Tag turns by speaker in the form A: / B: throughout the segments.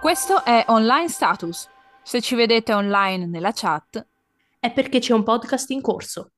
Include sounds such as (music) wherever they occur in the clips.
A: Questo è Online Status. Se ci vedete online nella chat,
B: è perché c'è un podcast in corso.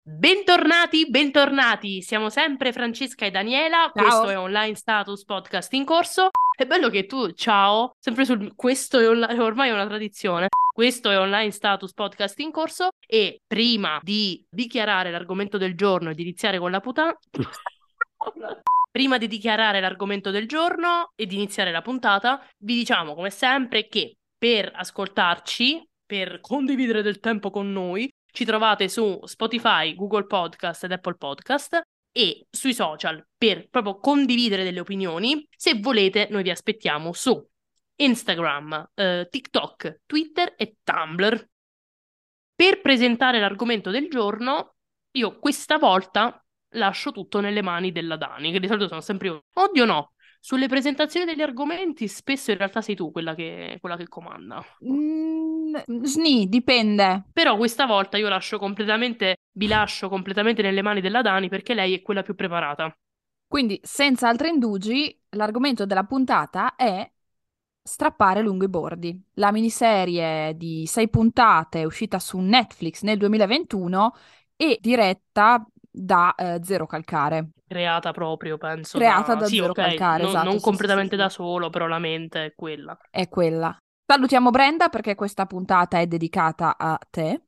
B: Bentornati, bentornati! Siamo sempre Francesca e Daniela.
A: Ciao.
B: Questo è Online Status Podcast in corso. È bello che tu, ciao, sempre sul questo è online, ormai è una tradizione. Questo è Online Status Podcast in corso e prima di dichiarare l'argomento del giorno e di iniziare con la puntata (laughs) Prima di dichiarare l'argomento del giorno e di iniziare la puntata, vi diciamo come sempre che per ascoltarci, per condividere del tempo con noi, ci trovate su Spotify, Google Podcast ed Apple Podcast e sui social per proprio condividere delle opinioni. Se volete, noi vi aspettiamo su Instagram, eh, TikTok, Twitter e Tumblr. Per presentare l'argomento del giorno, io questa volta lascio tutto nelle mani della Dani, che di solito sono sempre io. Oddio no, sulle presentazioni degli argomenti spesso in realtà sei tu quella che, quella che comanda.
A: mm, sni, dipende.
B: Però questa volta io lascio completamente, vi lascio completamente nelle mani della Dani perché lei è quella più preparata.
A: Quindi, senza altri indugi, l'argomento della puntata è Strappare lungo i bordi. La miniserie di sei puntate uscita su Netflix nel 2021 e diretta da eh, Zero Calcare.
B: Creata proprio, penso.
A: Creata
B: da,
A: da
B: sì,
A: Zero
B: ok,
A: Calcare,
B: non,
A: esatto,
B: non
A: sì,
B: completamente
A: sì,
B: da solo, però la mente è quella.
A: È quella. Salutiamo Brenda perché questa puntata è dedicata a te.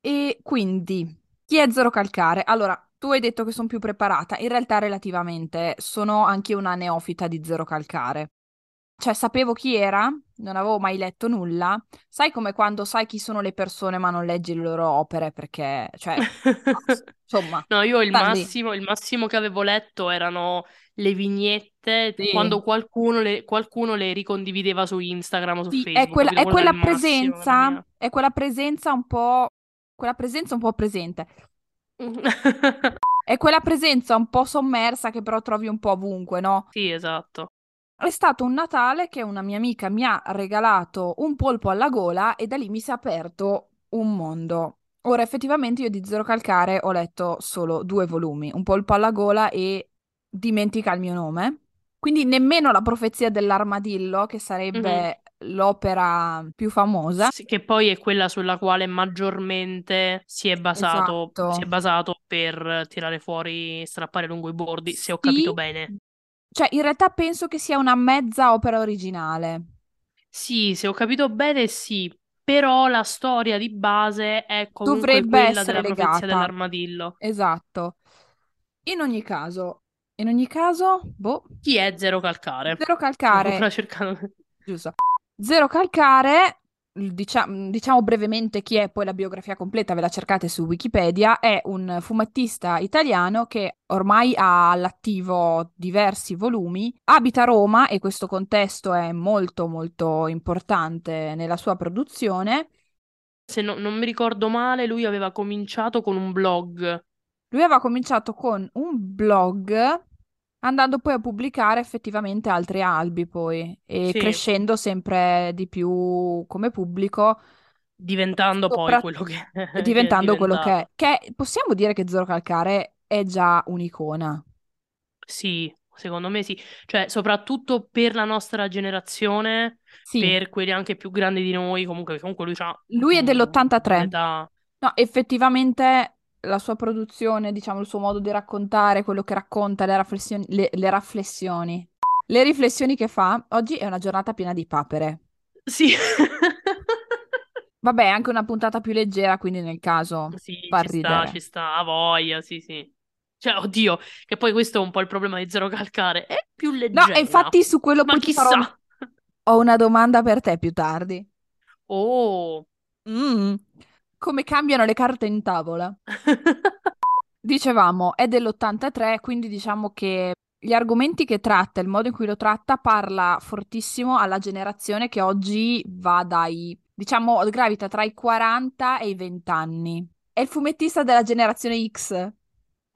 A: E quindi, chi è Zero Calcare? Allora, tu hai detto che sono più preparata, in realtà relativamente sono anche una neofita di Zero Calcare. Cioè, sapevo chi era, non avevo mai letto nulla. Sai come quando sai chi sono le persone ma non leggi le loro opere perché, cioè, (laughs) insomma,
B: No, io il massimo, il massimo che avevo letto erano le vignette
A: Sì.
B: quando qualcuno le, qualcuno le ricondivideva su Instagram o su
A: Sì,
B: Facebook.
A: è quella, è quella
B: massimo,
A: presenza,
B: mamma
A: è quella presenza un po', quella presenza un po' presente. (laughs) È quella presenza un po' sommersa che però trovi un po' ovunque, no?
B: Sì, esatto.
A: È stato un Natale che una mia amica mi ha regalato un polpo alla gola e da lì mi si è aperto un mondo. Ora, effettivamente io di Zero Calcare ho letto solo due volumi, un polpo alla gola e Dimentica il mio nome. Quindi nemmeno la profezia dell'armadillo, che sarebbe l'opera più famosa.
B: Sì, che poi è quella sulla quale maggiormente si è basato,
A: Esatto.
B: si è basato per tirare fuori, strappare lungo i bordi, se ho capito bene.
A: Cioè, in realtà penso che sia una mezza opera originale.
B: Sì, se ho capito bene, sì. Però la storia di base è comunque
A: Dovrebbe
B: quella
A: essere
B: della profezia
A: legata.
B: dell'armadillo.
A: Esatto. In ogni caso, in ogni caso, boh,
B: Chi è Zero Calcare?
A: Zero Calcare,
B: ancora cercando.
A: giusto. Zero Calcare, diciamo, diciamo brevemente chi è, poi la biografia completa ve la cercate su Wikipedia, è un fumettista italiano che ormai ha all'attivo diversi volumi, abita a Roma e questo contesto è molto molto importante nella sua produzione.
B: Se no- non mi ricordo male, lui aveva cominciato con un blog.
A: Lui aveva cominciato con un blog, andando poi a pubblicare effettivamente altri albi poi e
B: Sì.
A: crescendo sempre di più come pubblico,
B: diventando poi
A: Sopra-
B: quello che, (laughs) è
A: diventando quello che è. Che possiamo dire che Zero Calcare è già un'icona.
B: Sì, secondo me sì. Cioè, soprattutto per la nostra generazione,
A: Sì,
B: per quelli anche più grandi di noi, comunque, comunque lui ha
A: lui è dell'83.
B: un'età...
A: No, effettivamente la sua produzione, diciamo, il suo modo di raccontare, quello che racconta, le riflessioni, le, le riflessioni, le riflessioni che fa, oggi è una giornata piena di papere.
B: Sì. (laughs)
A: Vabbè, è anche una puntata più leggera, quindi nel caso
B: Sì,
A: fa
B: ci sta,
A: ridere.
B: ci sta, ha voglia, sì, sì. Cioè, oddio, che poi questo è un po' il problema di Zero Calcare, è più
A: No,
B: leggera.
A: e infatti su quello
B: Ma
A: poi ti farò
B: chissà.
A: Ho una domanda per te più tardi.
B: Oh.
A: Mm, Come cambiano le carte in tavola? (laughs) Dicevamo, è dell'83, quindi diciamo che gli argomenti che tratta, il modo in cui lo tratta, parla fortissimo alla generazione che oggi va dai, diciamo, gravita tra i 40 e i 20 anni. È il fumettista della generazione X.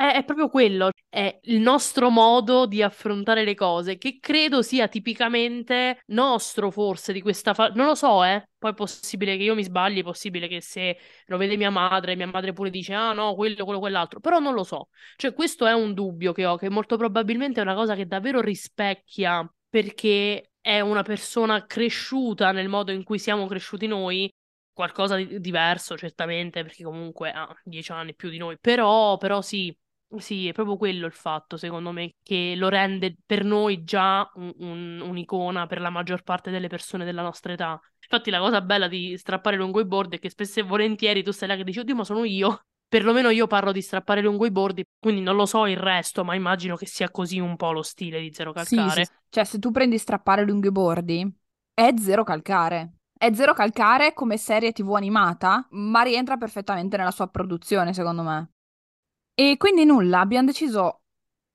B: È, è proprio quello, è il nostro modo di affrontare le cose, che credo sia tipicamente nostro, forse, di questa fase. Non lo so, eh. Poi è possibile che io mi sbagli, è possibile che se lo vede mia madre, mia madre pure dice, ah no, quello, quello, quell'altro. Però non lo so. Cioè, questo è un dubbio che ho, che molto probabilmente è una cosa che davvero rispecchia perché è una persona cresciuta nel modo in cui siamo cresciuti noi, qualcosa di diverso certamente, perché comunque ha dieci anni più di noi, però, però sì, sì, è proprio quello il fatto, secondo me, che lo rende per noi già un, un, un'icona per la maggior parte delle persone della nostra età. Infatti la cosa bella di strappare lungo i bordi è che spesso e volentieri tu sei là che dici, oddio, ma sono io. Perlomeno io parlo di strappare lungo i bordi, quindi non lo so il resto, ma immagino che sia così un po' lo stile di Zero Calcare.
A: Sì, sì. Cioè, se tu prendi strappare lungo i bordi, è Zero Calcare. È Zero Calcare come serie TV animata, ma rientra perfettamente nella sua produzione, secondo me. E quindi nulla, abbiamo deciso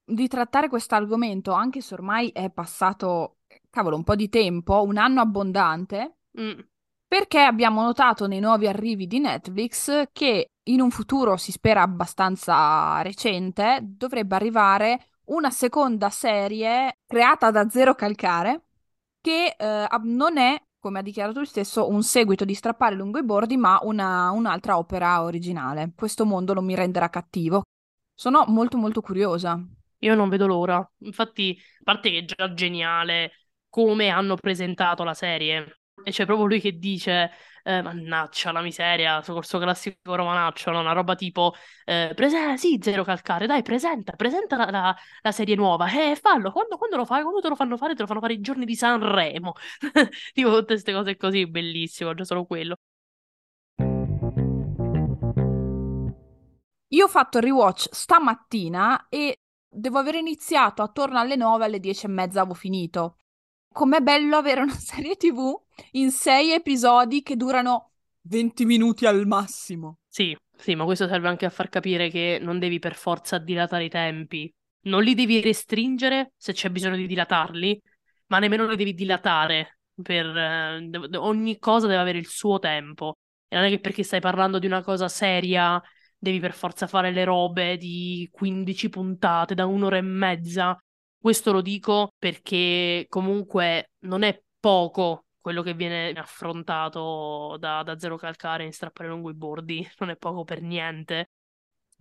A: di trattare questo argomento, anche se ormai è passato, cavolo, un po' di tempo, un anno abbondante,
B: Mm.
A: perché abbiamo notato nei nuovi arrivi di Netflix che in un futuro, si spera abbastanza recente, dovrebbe arrivare una seconda serie creata da Zero Calcare, che eh, non è, come ha dichiarato lui stesso, un seguito di Strappare lungo i bordi, ma una- un'altra opera originale. Questo mondo non mi renderà cattivo. Sono molto molto curiosa.
B: Io non vedo l'ora. Infatti, a parte che è già geniale come hanno presentato la serie. E c'è proprio lui che dice, eh, mannaggia la miseria, corso classico romanaccio, no? Una roba tipo, eh, prese- sì, zero calcare, dai, presenta, presenta la, la- la serie nuova, eh, fallo, quando, quando lo fai? Quando te lo fanno fare? Te lo fanno fare i giorni di Sanremo. (laughs) Tipo tutte queste cose così, bellissimo, già solo quello.
A: Io ho fatto il rewatch stamattina e devo aver iniziato attorno alle 9, alle 10 e mezza avevo finito. Com'è bello avere una (laughs) serie TV in sei episodi che durano 20 minuti al massimo.
B: Sì, sì, ma questo serve anche a far capire che non devi per forza dilatare i tempi. Non li devi restringere se c'è bisogno di dilatarli, ma nemmeno li devi dilatare. Per, eh, ogni cosa deve avere il suo tempo. E non è che perché stai parlando di una cosa seria devi per forza fare le robe di 15 puntate da un'ora e mezza. Questo lo dico perché comunque non è poco quello che viene affrontato da, da Zero Calcare in Strappare lungo i bordi, (laughs) non è poco per niente.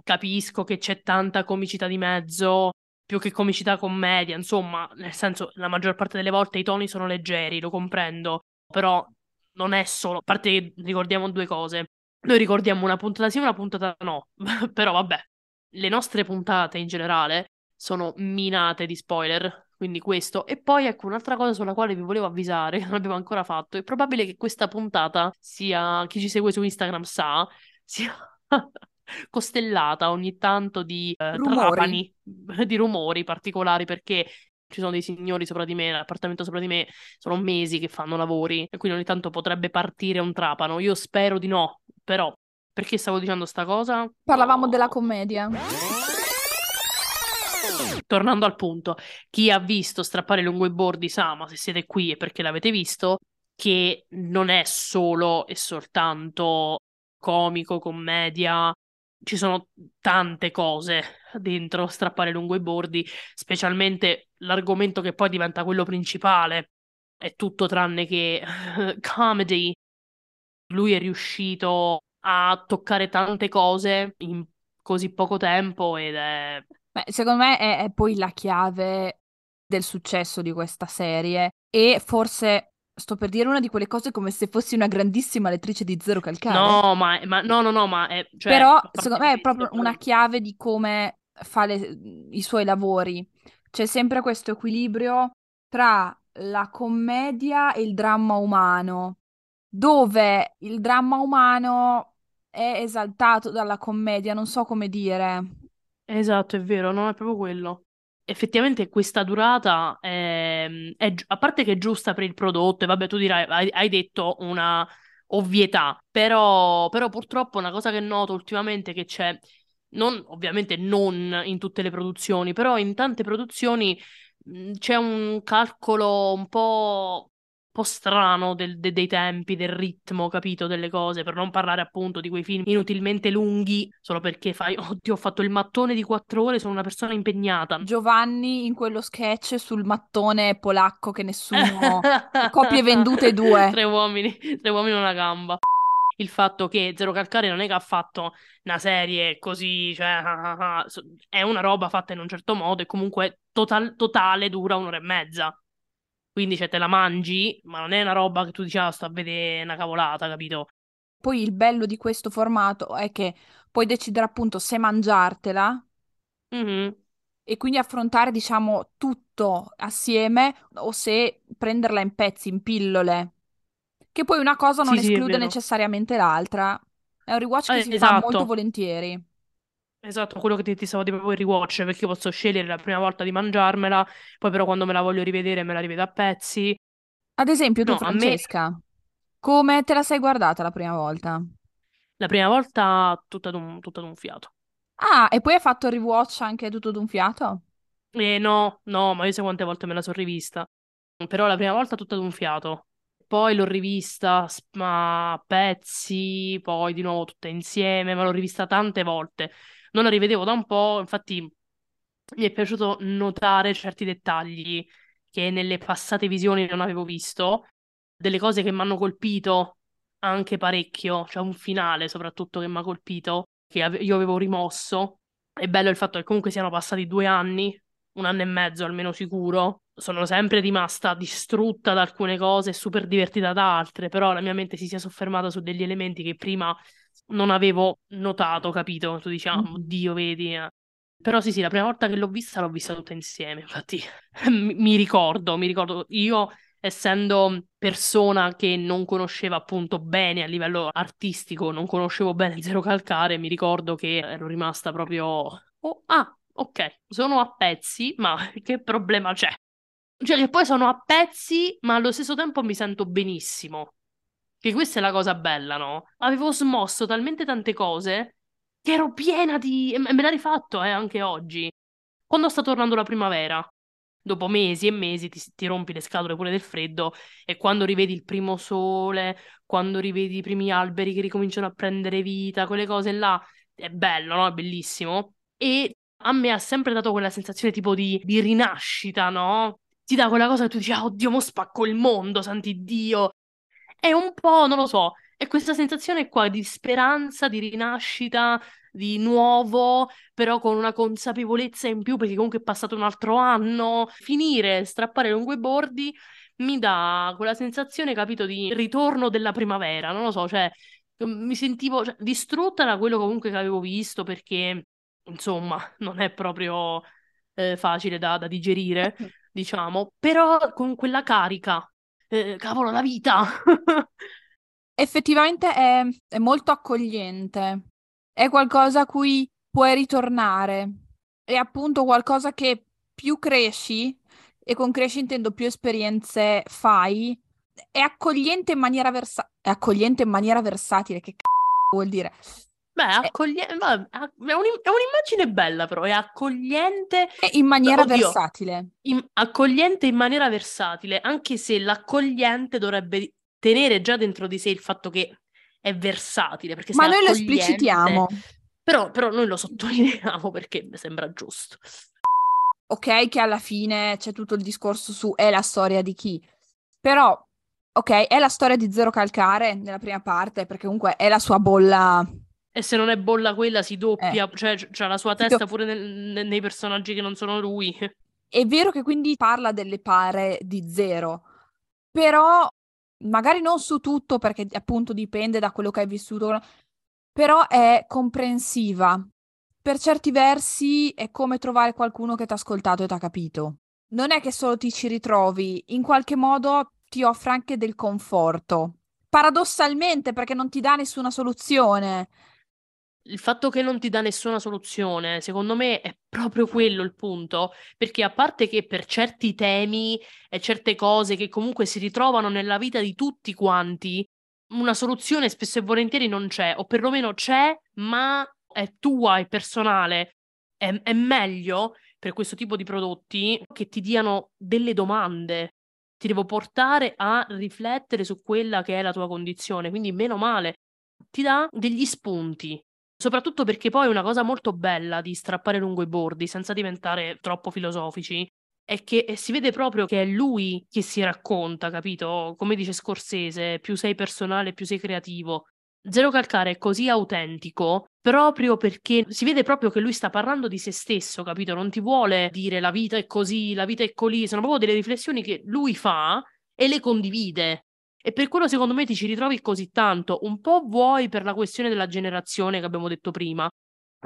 B: Capisco che c'è tanta comicità di mezzo, più che comicità commedia, insomma, nel senso, la maggior parte delle volte i toni sono leggeri, lo comprendo, però non è solo, a parte che ricordiamo due cose. Noi ricordiamo una puntata sì e una puntata no, (laughs) però vabbè, le nostre puntate in generale sono minate di spoiler, quindi questo. E poi ecco un'altra cosa sulla quale vi volevo avvisare, che (laughs) non abbiamo ancora fatto, è probabile che questa puntata sia, chi ci segue su Instagram sa, sia (laughs) costellata ogni tanto di eh, trapani, (laughs) di rumori particolari, perché ci sono dei signori sopra di me, l'appartamento sopra di me, sono mesi che fanno lavori, e quindi ogni tanto potrebbe partire un trapano. Io spero di no, però perché stavo dicendo sta cosa?
A: Parlavamo
B: No.
A: della commedia.
B: Tornando al punto, chi ha visto strappare lungo i bordi sa, ma se siete qui è perché l'avete visto, che non è solo e soltanto comico, commedia, ci sono tante cose dentro strappare lungo i bordi, specialmente l'argomento che poi diventa quello principale, è tutto tranne che (laughs) comedy. Lui è riuscito a toccare tante cose in così poco tempo ed è
A: Beh, secondo me è, è poi la chiave del successo di questa serie e forse sto per dire una di quelle cose come se fossi una grandissima lettrice di Zero Calcare.
B: No, ma, ma- no, no, no, ma è, cioè,
A: Però secondo me è proprio una chiave di come fa le- i suoi lavori. C'è sempre questo equilibrio tra la commedia e il dramma umano, dove il dramma umano è esaltato dalla commedia, non so come dire.
B: Esatto, è vero, non è proprio quello. Effettivamente questa durata è, è gi- a parte che è giusta per il prodotto, e vabbè, tu dirai, hai, hai detto una ovvietà, però, però purtroppo una cosa che noto ultimamente è che c'è, non, ovviamente non in tutte le produzioni, però in tante produzioni mh, c'è un calcolo un po', po' strano del, de, dei tempi, del ritmo, capito, delle cose, per non parlare appunto di quei film inutilmente lunghi, solo perché fai, (laughs) oddio, ho fatto il mattone di quattro ore, sono una persona impegnata.
A: Giovanni in quello sketch sul mattone polacco che nessuno... (laughs) Copie vendute due.
B: tre uomini, tre uomini e una gamba il fatto che Zero Calcare non è che ha fatto una serie così, cioè, ah, ah, ah, è una roba fatta in un certo modo e comunque total, totale dura un'ora e mezza. Quindi cioè, te la mangi, ma non è una roba che tu dici, ah, sto a vedere una cavolata, capito?
A: Poi il bello di questo formato è che puoi decidere appunto se mangiartela
B: mm-hmm.
A: e quindi affrontare, diciamo, tutto assieme o se prenderla in pezzi, in pillole. Che poi una cosa non
B: Sì, sì,
A: esclude
B: vero.
A: necessariamente l'altra. È un rewatch che
B: Eh,
A: si fa molto
B: esatto,
A: volentieri.
B: Esatto, quello che ti, ti stavo di proprio il rewatch, perché io posso scegliere la prima volta di mangiarmela, poi però quando me la voglio rivedere me la rivedo a pezzi.
A: Ad esempio, tu,
B: No, a me
A: Francesca, come te la sei guardata la prima volta?
B: la prima volta tutta d'un, tutta d'un fiato.
A: Ah, e poi hai fatto il rewatch anche tutto d'un fiato?
B: E no, no, ma io sai quante volte me la sono rivista. Però la prima volta tutta d'un fiato. Poi l'ho rivista a pezzi, poi di nuovo tutta insieme, ma l'ho rivista tante volte. Non la rivedevo da un po', infatti mi è piaciuto notare certi dettagli che nelle passate visioni non avevo visto, delle cose che mi hanno colpito anche parecchio, cioè un finale soprattutto che mi ha colpito, che ave- io avevo rimosso. È bello il fatto che comunque siano passati due anni, un anno e mezzo almeno sicuro. Sono sempre rimasta distrutta da alcune cose super divertita da altre, però la mia mente si sia soffermata su degli elementi che prima non avevo notato, capito? Tu dici,
A: Mhm.
B: oddio, vedi. eh. Però sì, sì, la prima volta che l'ho vista l'ho vista tutta insieme, infatti (laughs) mi mi ricordo, mi ricordo io essendo persona che non conosceva appunto bene a livello artistico, non conoscevo bene (laughs) Zero Calcare, mi ricordo che ero rimasta proprio oh, ah, ok, sono a pezzi, ma (laughs) che problema c'è? Cioè che poi sono a pezzi, ma allo stesso tempo mi sento benissimo. Che questa è la cosa bella, no? Avevo smosso talmente tante cose che ero piena di... e me l'ha rifatto, eh, anche oggi. Quando sta tornando la primavera, dopo mesi e mesi ti, ti rompi le scatole pure del freddo e quando rivedi il primo sole, quando rivedi i primi alberi che ricominciano a prendere vita, quelle cose là, è bello, no? È bellissimo. E a me ha sempre dato quella sensazione tipo di, di rinascita, no? Ti dà quella cosa che tu dici, ah, oddio, mo spacco il mondo, santi Dio. È un po', non lo so, è questa sensazione qua di speranza, di rinascita, di nuovo, però con una consapevolezza in più, perché comunque è passato un altro anno. Finire, strappare lungo i bordi, mi dà quella sensazione, capito, di ritorno della primavera, non lo so, cioè mi sentivo cioè, distrutta da quello comunque che avevo visto, perché, insomma, non è proprio eh, facile da, da digerire, (laughs) diciamo, però con quella carica. Eh, cavolo, la vita! (laughs)
A: Effettivamente è, è molto accogliente. È qualcosa a cui puoi ritornare. È appunto qualcosa che più cresci, e con cresci intendo più esperienze fai, è accogliente in maniera versa- è accogliente in maniera versatile. Che c***o vuol dire?
B: Beh,
A: È,
B: accogliente, è, un- è un'immagine bella, però è accogliente,
A: è in maniera
B: oddio,
A: versatile.
B: in- accogliente in maniera versatile, anche se l'accogliente dovrebbe tenere già dentro di sé il fatto che è versatile,
A: Ma noi lo esplicitiamo.
B: però, però noi lo sottolineiamo perché mi sembra giusto.
A: Ok, che alla fine c'è tutto il discorso su è la storia di chi. Però, ok, è la storia di Zero Calcare nella prima parte, perché comunque è la sua bolla.
B: E se non è bolla quella si
A: Eh,
B: doppia, cioè c'ha la sua
A: si do-
B: testa pure nel- nei personaggi che non sono lui.
A: È vero che quindi parla delle pare di Zero, però magari non su tutto, perché appunto dipende da quello che hai vissuto, però è comprensiva. Per certi versi è come trovare qualcuno che ti ha ascoltato e ti ha capito. Non è che solo ti ci ritrovi, in qualche modo ti offre anche del conforto. Paradossalmente, perché non ti dà nessuna soluzione.
B: Il fatto che non ti dà nessuna soluzione, secondo me, è proprio quello il punto, perché a parte che per certi temi e certe cose che comunque si ritrovano nella vita di tutti quanti, una soluzione spesso e volentieri non c'è, o perlomeno c'è, ma è tua, è personale. È, è meglio per questo tipo di prodotti che ti diano delle domande. ti devo portare a riflettere su quella che è la tua condizione, quindi meno male, ti dà degli spunti. Soprattutto perché poi una cosa molto bella di strappare lungo i bordi, senza diventare troppo filosofici, è che si vede proprio che è lui che si racconta, capito? Come dice Scorsese, più sei personale, più sei creativo. Zero Calcare è così autentico proprio perché si vede proprio che lui sta parlando di se stesso, capito? Non ti vuole dire la vita è così, la vita è così, sono proprio delle riflessioni che lui fa e le condivide. E per quello secondo me ti ci ritrovi così tanto. Un po' vuoi per la questione della generazione che abbiamo detto prima,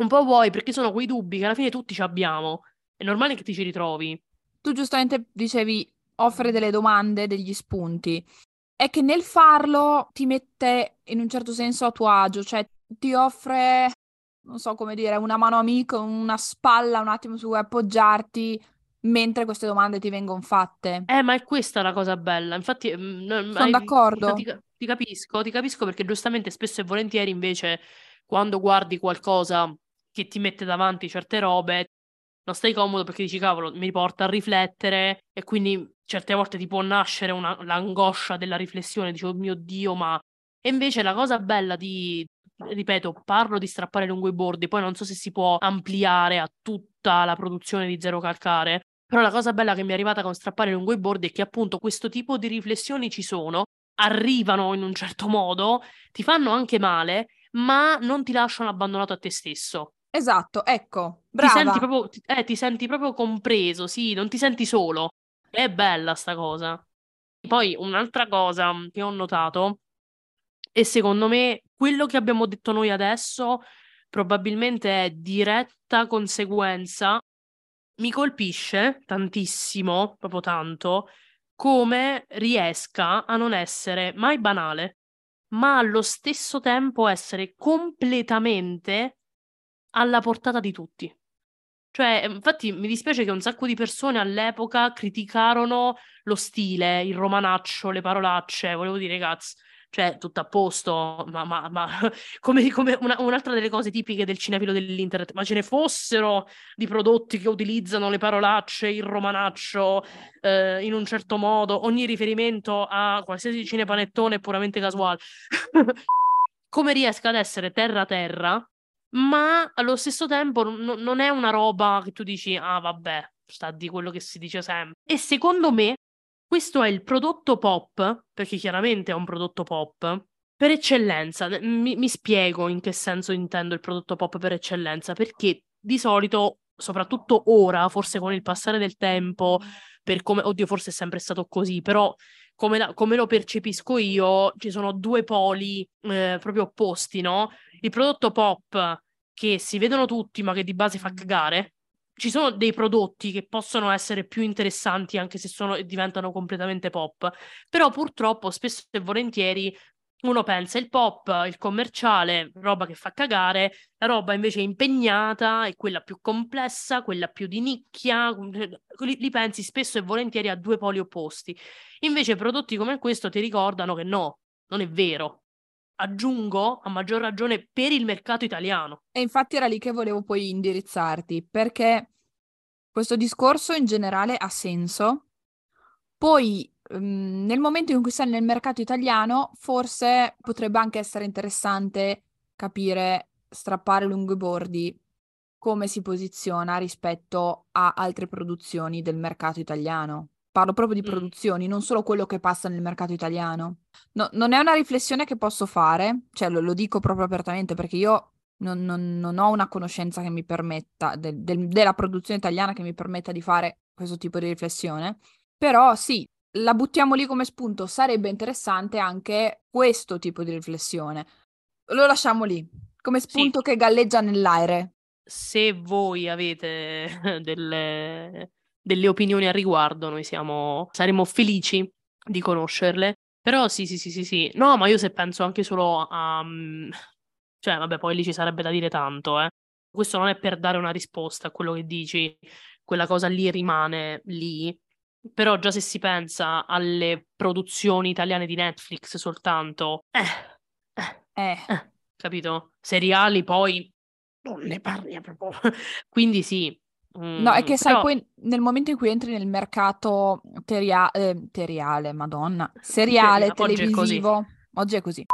B: un po' vuoi perché sono quei dubbi che alla fine tutti ci abbiamo. È normale che ti ci ritrovi.
A: Tu giustamente dicevi offre delle domande, degli spunti è che nel farlo ti mette in un certo senso a tuo agio, cioè ti offre, non so come dire, una mano amica, una spalla un attimo su cui appoggiarti mentre queste domande ti vengono fatte.
B: Eh, ma è questa la cosa bella. Infatti,
A: mm, sono hai, d'accordo.
B: Ti, ti, capisco, ti capisco perché giustamente spesso e volentieri invece quando guardi qualcosa che ti mette davanti certe robe, non stai comodo perché dici cavolo, mi porta a riflettere e quindi certe volte ti può nascere una, l'angoscia della riflessione, dici oh mio Dio, ma... E invece la cosa bella di, ripeto, parlo di strappare lungo i bordi, poi non so se si può ampliare a tutta la produzione di Zero Calcare, però la cosa bella che mi è arrivata con strappare lungo i bordi è che appunto questo tipo di riflessioni ci sono, arrivano in un certo modo, ti fanno anche male, ma non ti lasciano abbandonato a te stesso.
A: Esatto, ecco, brava.
B: Ti senti proprio, eh, ti senti proprio compreso, sì, non ti senti solo. È bella sta cosa. Poi un'altra cosa che ho notato, e secondo me quello che abbiamo detto noi adesso probabilmente è diretta conseguenza, mi colpisce tantissimo, proprio tanto, come riesca a non essere mai banale, ma allo stesso tempo essere completamente alla portata di tutti. Cioè, infatti mi dispiace che un sacco di persone all'epoca criticarono lo stile, il romanaccio, le parolacce, volevo dire, cazzo, cioè, tutto a posto, ma, ma, ma (laughs) come, come una, un'altra delle cose tipiche del cinefilo dell'internet, ma ce ne fossero di prodotti che utilizzano le parolacce, il romanaccio eh, in un certo modo, ogni riferimento a qualsiasi cinepanettone puramente casuale. (laughs) come riesca ad essere terra-terra ma allo stesso tempo n- non è una roba che tu dici, ah vabbè, sta di quello che si dice sempre. E secondo me questo è il prodotto pop, perché chiaramente è un prodotto pop, per eccellenza. Mi, mi spiego in che senso intendo il prodotto pop per eccellenza, perché di solito, soprattutto ora, forse con il passare del tempo, per come, oddio, forse è sempre stato così, però come, la, come lo percepisco io, ci sono due poli eh, proprio opposti, no? Il prodotto pop che si vedono tutti, ma che di base fa cagare. Ci sono dei prodotti che possono essere più interessanti anche se sono, diventano completamente pop, però purtroppo spesso e volentieri uno pensa il pop, il commerciale, roba che fa cagare, la roba invece impegnata è quella più complessa, quella più di nicchia, li, li, pensi spesso e volentieri a due poli opposti. Invece prodotti come questo ti ricordano che no, non è vero. Aggiungo a maggior ragione per il mercato italiano.
A: E infatti era lì che volevo poi indirizzarti, perché questo discorso in generale ha senso. Poi Ehm, nel momento in cui sei nel mercato italiano, forse potrebbe anche essere interessante capire, strappare lungo i bordi, come si posiziona rispetto a altre produzioni del mercato italiano. Parlo proprio di mm. produzioni, non solo quello che passa nel mercato italiano. No, non è una riflessione che posso fare, cioè lo, lo dico proprio apertamente perché io non, non, non, ho una conoscenza che mi permetta, de, de, della produzione italiana che mi permetta di fare questo tipo di riflessione. Però sì, la buttiamo lì come spunto, sarebbe interessante anche questo tipo di riflessione. Lo lasciamo lì, come spunto sì. che galleggia nell'aere.
B: Se voi avete (laughs) delle, delle opinioni al riguardo, noi siamo, saremo felici di conoscerle. Però sì, sì, sì, sì, sì. No, ma io se penso anche solo a... Mm, cioè, vabbè, poi lì ci sarebbe da dire tanto, eh. Questo non è per dare una risposta a quello che dici, quella cosa lì rimane lì però già se si pensa alle produzioni italiane di Netflix soltanto, eh, eh, eh. eh capito? Seriali poi non ne parli proprio. (laughs) Quindi sì,
A: No, è
B: Mm,
A: che sai,
B: però
A: poi nel momento in cui entri nel mercato teria- eh, teriale, Madonna, seriale,
B: oggi è così.
A: televisivo, oggi è così,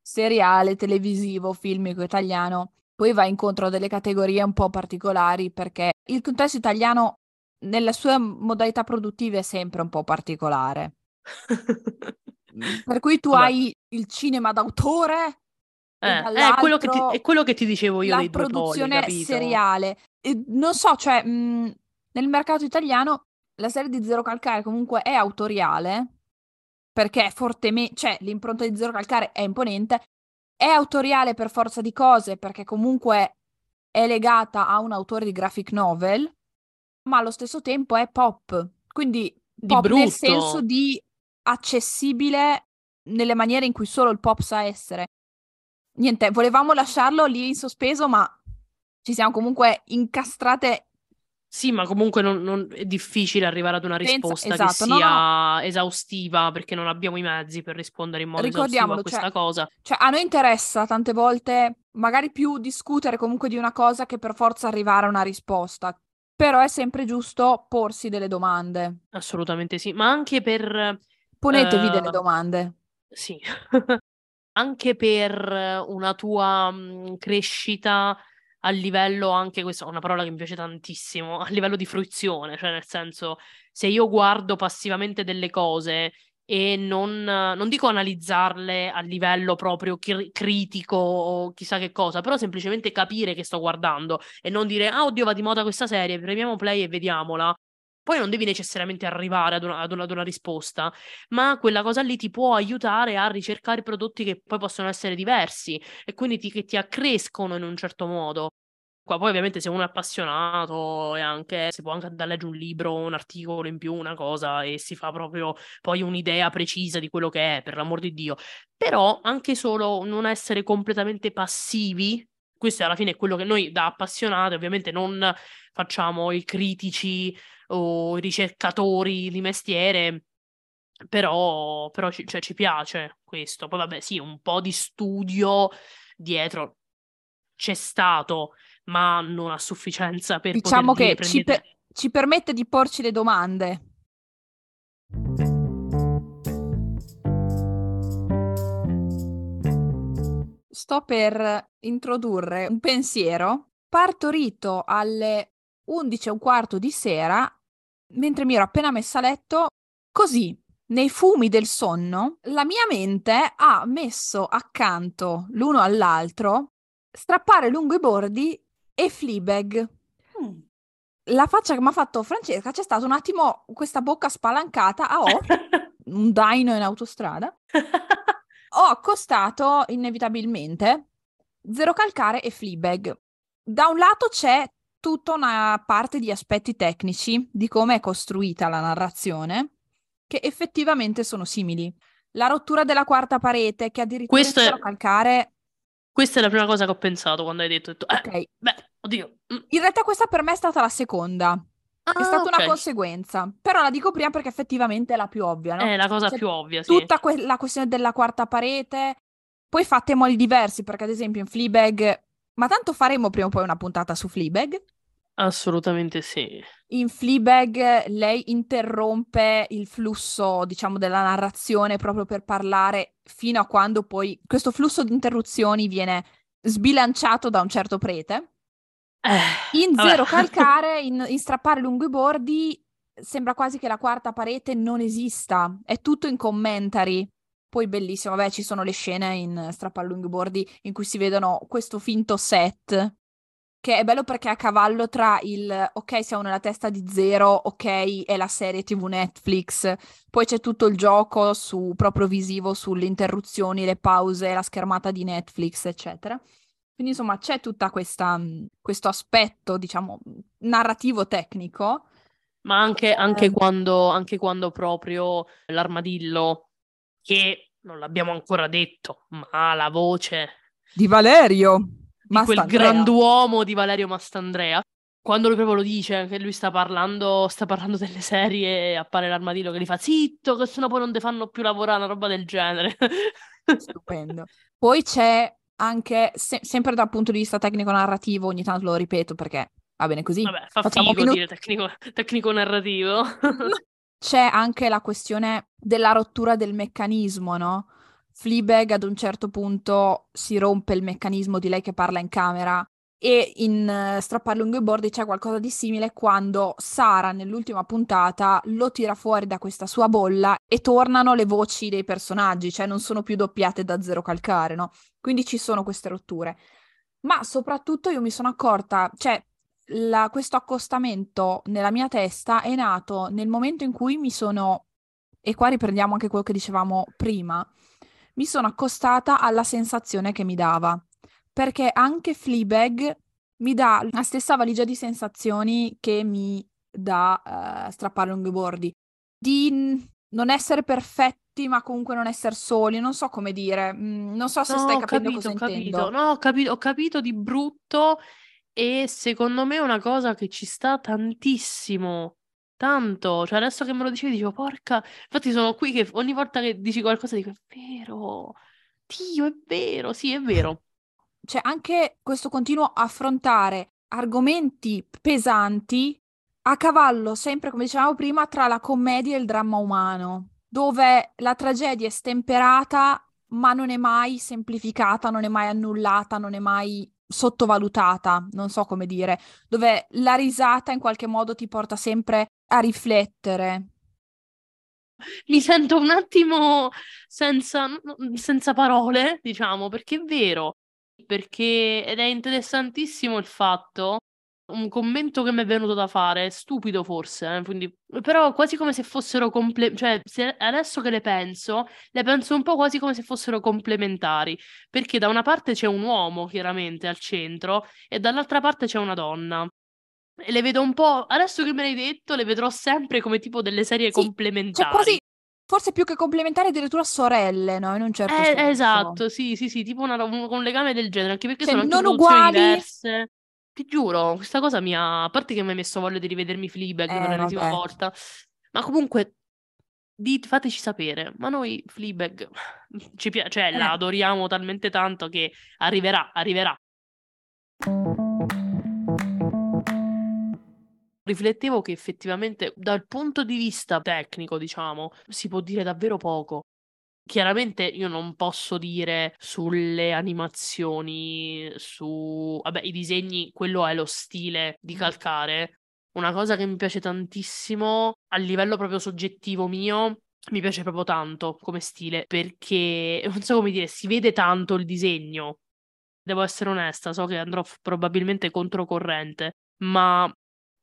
A: seriale, televisivo, filmico italiano, poi vai incontro a delle categorie un po' particolari perché il contesto italiano nelle sue modalità produttive è sempre un po' particolare. Mm, (laughs) Per cui tu
B: Vabbè.
A: hai il cinema d'autore
B: Eh, è quello che ti, è quello che ti dicevo io
A: la
B: poli,
A: produzione
B: capito?
A: seriale. E non so, cioè, mh, nel mercato italiano la serie di Zero Calcare comunque è autoriale, perché è fortemente, cioè, l'impronta di Zero Calcare è imponente, è autoriale per forza di cose, perché comunque è legata a un autore di graphic novel, ma allo stesso tempo è pop. Quindi
B: Di
A: pop nel senso di accessibile nelle maniere in cui solo il pop sa essere. Niente, volevamo lasciarlo lì in sospeso, ma ci siamo comunque incastrate
B: Sì, ma comunque non- non- è difficile arrivare ad una risposta che
A: Esatto, no,
B: sia
A: no,
B: esaustiva perché non abbiamo i mezzi per rispondere in modo esaustivo a questa
A: cioè,
B: cosa.
A: cioè a noi interessa tante volte magari più discutere comunque di una cosa che per forza arrivare a una risposta, però è sempre giusto porsi delle domande.
B: Assolutamente sì, ma anche per...
A: Ponetevi delle
B: eh,
A: domande.
B: sì, (laughs) anche per una tua mh, crescita a livello anche, questa è una parola che mi piace tantissimo, a livello di fruizione, cioè nel senso, se io guardo passivamente delle cose e non, non dico analizzarle a livello proprio cri- critico o chissà che cosa, però semplicemente capire che sto guardando e non dire, ah oddio va di moda questa serie, premiamo play e vediamola. Poi non devi necessariamente arrivare ad una, ad una- ad una risposta, ma quella cosa lì ti può aiutare a ricercare prodotti che poi possono essere diversi e quindi ti, che ti accrescono in un certo modo. Qua poi ovviamente se uno è appassionato e anche si può anche andare a leggere un libro, un articolo in più, una cosa e si fa proprio poi un'idea precisa di quello che è, per l'amor di Dio. Però anche solo non essere completamente passivi, questo alla fine è quello che noi da appassionati ovviamente non facciamo i critici o i ricercatori di mestiere, però, però ci, cioè, ci piace questo. Poi vabbè sì, un po' di studio dietro c'è stato ma non a sufficienza per
A: Diciamo
B: dire
A: che ci,
B: prendete...
A: per- ci permette di porci le domande. Sto per introdurre un pensiero partorito alle 11 e un quarto di sera, mentre mi ero appena messa a letto, così, nei fumi del sonno, la mia mente ha messo accanto l'uno all'altro strappare lungo i bordi e Fleabag.
B: Mm.
A: La faccia che mi ha fatto Francesca c'è stato un attimo questa bocca spalancata a O, (laughs) un daino in autostrada. (laughs) Ho accostato inevitabilmente Zero Calcare e Fleabag. Da un lato c'è tutta una parte di aspetti tecnici di come è costruita la narrazione, che effettivamente sono simili. La rottura della quarta parete, che addirittura
B: Questo
A: in
B: è-
A: Zero Calcare
B: Questa è la prima cosa che ho pensato quando hai detto, detto, eh,
A: Ok,
B: beh, oddio. mm.
A: in realtà questa per me è stata la seconda. È
B: Ah,
A: stata una
B: ok.
A: conseguenza, però la dico prima perché effettivamente è la più ovvia, no?
B: È la cosa
A: C'è
B: più ovvia, sì.
A: tutta que- la questione della quarta parete, poi fatta in modi diversi, perché ad esempio in Fleabag, ma tanto faremo prima o poi una puntata su Fleabag.
B: Assolutamente sì.
A: In Fleabag lei interrompe il flusso, diciamo, della narrazione proprio per parlare fino a quando poi questo flusso di interruzioni viene sbilanciato da un certo prete.
B: Eh,
A: In
B: vabbè.
A: Zero (laughs) Calcare, in, in Strappare lungo i bordi, sembra quasi che la quarta parete non esista, è tutto in commentary. Poi bellissimo, vabbè, ci sono le scene in Strappare lungo i bordi in cui si vedono questo finto set, che è bello perché è a cavallo tra il ok, siamo nella testa di Zero, ok, è la serie TV Netflix, poi c'è tutto il gioco su proprio visivo sulle interruzioni, le pause, la schermata di Netflix, eccetera. Quindi insomma c'è questa mh, questo aspetto, diciamo, narrativo tecnico.
B: Ma anche, anche
A: Eh.
B: quando, anche quando proprio l'armadillo, che non l'abbiamo ancora detto, ma la voce
A: Di Valerio.
B: di quel grand'uomo di Valerio Mastandrea, quando lui proprio lo dice, che lui sta parlando, sta parlando delle serie appare l'armadillo che gli fa zitto, che sennò poi non ti fanno più lavorare, una roba del genere.
A: Stupendo. Poi c'è anche, se- sempre dal punto di vista tecnico-narrativo, ogni tanto lo ripeto perché Va bene così?
B: Vabbè, fa
A: Facciamo
B: figo
A: minu-
B: dire tecnico, tecnico narrativo. (laughs)
A: C'è anche la questione della rottura del meccanismo, no? Fleabag ad un certo punto si rompe il meccanismo di lei che parla in camera e in uh, Strappare lungo i bordi c'è qualcosa di simile quando Sara nell'ultima puntata lo tira fuori da questa sua bolla e tornano le voci dei personaggi, cioè non sono più doppiate da zero calcare, no? Quindi ci sono queste rotture. Ma soprattutto io mi sono accorta, cioè la, questo accostamento nella mia testa è nato nel momento in cui mi sono, e qua riprendiamo anche quello che dicevamo prima, mi sono accostata alla sensazione che mi dava. Perché anche Fleabag mi dà la stessa valigia di sensazioni che mi dà uh, strappare lunghi bordi. Di non essere perfetti, ma comunque non essere soli. Non so come dire. Mm, non so se
B: No,
A: stai capendo
B: capito,
A: cosa
B: capito.
A: intendo.
B: No, ho capito, ho capito di brutto e secondo me è una cosa che ci sta tantissimo. Tanto. Cioè, adesso che me lo dicevi, dicevo, porca. Infatti sono qui che ogni volta che dici qualcosa dico, è vero. Dio, è vero. Sì, è vero.
A: Cioè, anche questo continuo affrontare argomenti pesanti a cavallo, sempre come dicevamo prima, tra la commedia e il dramma umano, dove la tragedia è stemperata, ma non è mai semplificata, non è mai annullata, non è mai sottovalutata, non so come dire, dove la risata in qualche modo ti porta sempre a riflettere.
B: Mi sento un attimo senza, senza parole, diciamo, perché è vero, perché ed è interessantissimo il fatto un commento che mi è venuto da fare, stupido forse, eh, quindi, però quasi come se fossero comple- cioè se adesso che le penso, le penso un po' quasi come se fossero complementari, perché da una parte c'è un uomo chiaramente al centro e dall'altra parte c'è una donna. E le vedo un po', adesso che me l'hai detto, le vedrò sempre come tipo delle serie
A: Sì,
B: complementari.
A: Cioè quasi, forse più che complementari, addirittura sorelle, no? In un certo
B: Eh,
A: senso.
B: esatto, sì, sì, sì, tipo una- un, un legame del genere, anche perché
A: Cioè,
B: sono anche
A: non uguali.
B: diverse. Ti giuro, questa cosa mi ha... A parte che mi ha messo voglia di rivedermi Fleabag per
A: Eh,
B: l'ennesima
A: vabbè.
B: volta, ma comunque dite, fateci sapere, ma noi Fleabag ci piace, cioè la
A: Eh.
B: adoriamo talmente tanto che arriverà, arriverà. Riflettevo che effettivamente dal punto di vista tecnico, diciamo, si può dire davvero poco. Chiaramente io non posso dire sulle animazioni, su... Vabbè, i disegni, quello è lo stile di calcare. Una cosa che mi piace tantissimo a livello proprio soggettivo mio, mi piace proprio tanto come stile, perché non so come dire, si vede tanto il disegno. Devo essere onesta, so che andrò probabilmente controcorrente, ma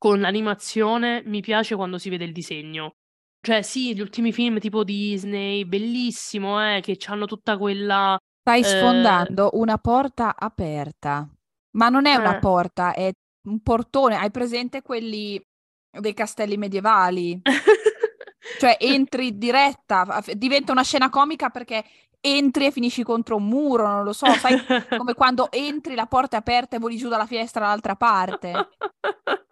B: con l'animazione mi piace quando si vede il disegno. Cioè, sì, gli ultimi film tipo Disney, bellissimo, eh, che hanno tutta quella...
A: Stai
B: eh,
A: sfondando una porta aperta. Ma non è una
B: eh,
A: porta, è un portone. Hai presente quelli dei castelli medievali? (laughs) Cioè, entri diretta, diventa una scena comica perché entri e finisci contro un muro, non lo so, sai, (laughs) come quando entri, la porta è aperta e voli giù dalla finestra dall'altra parte. (laughs)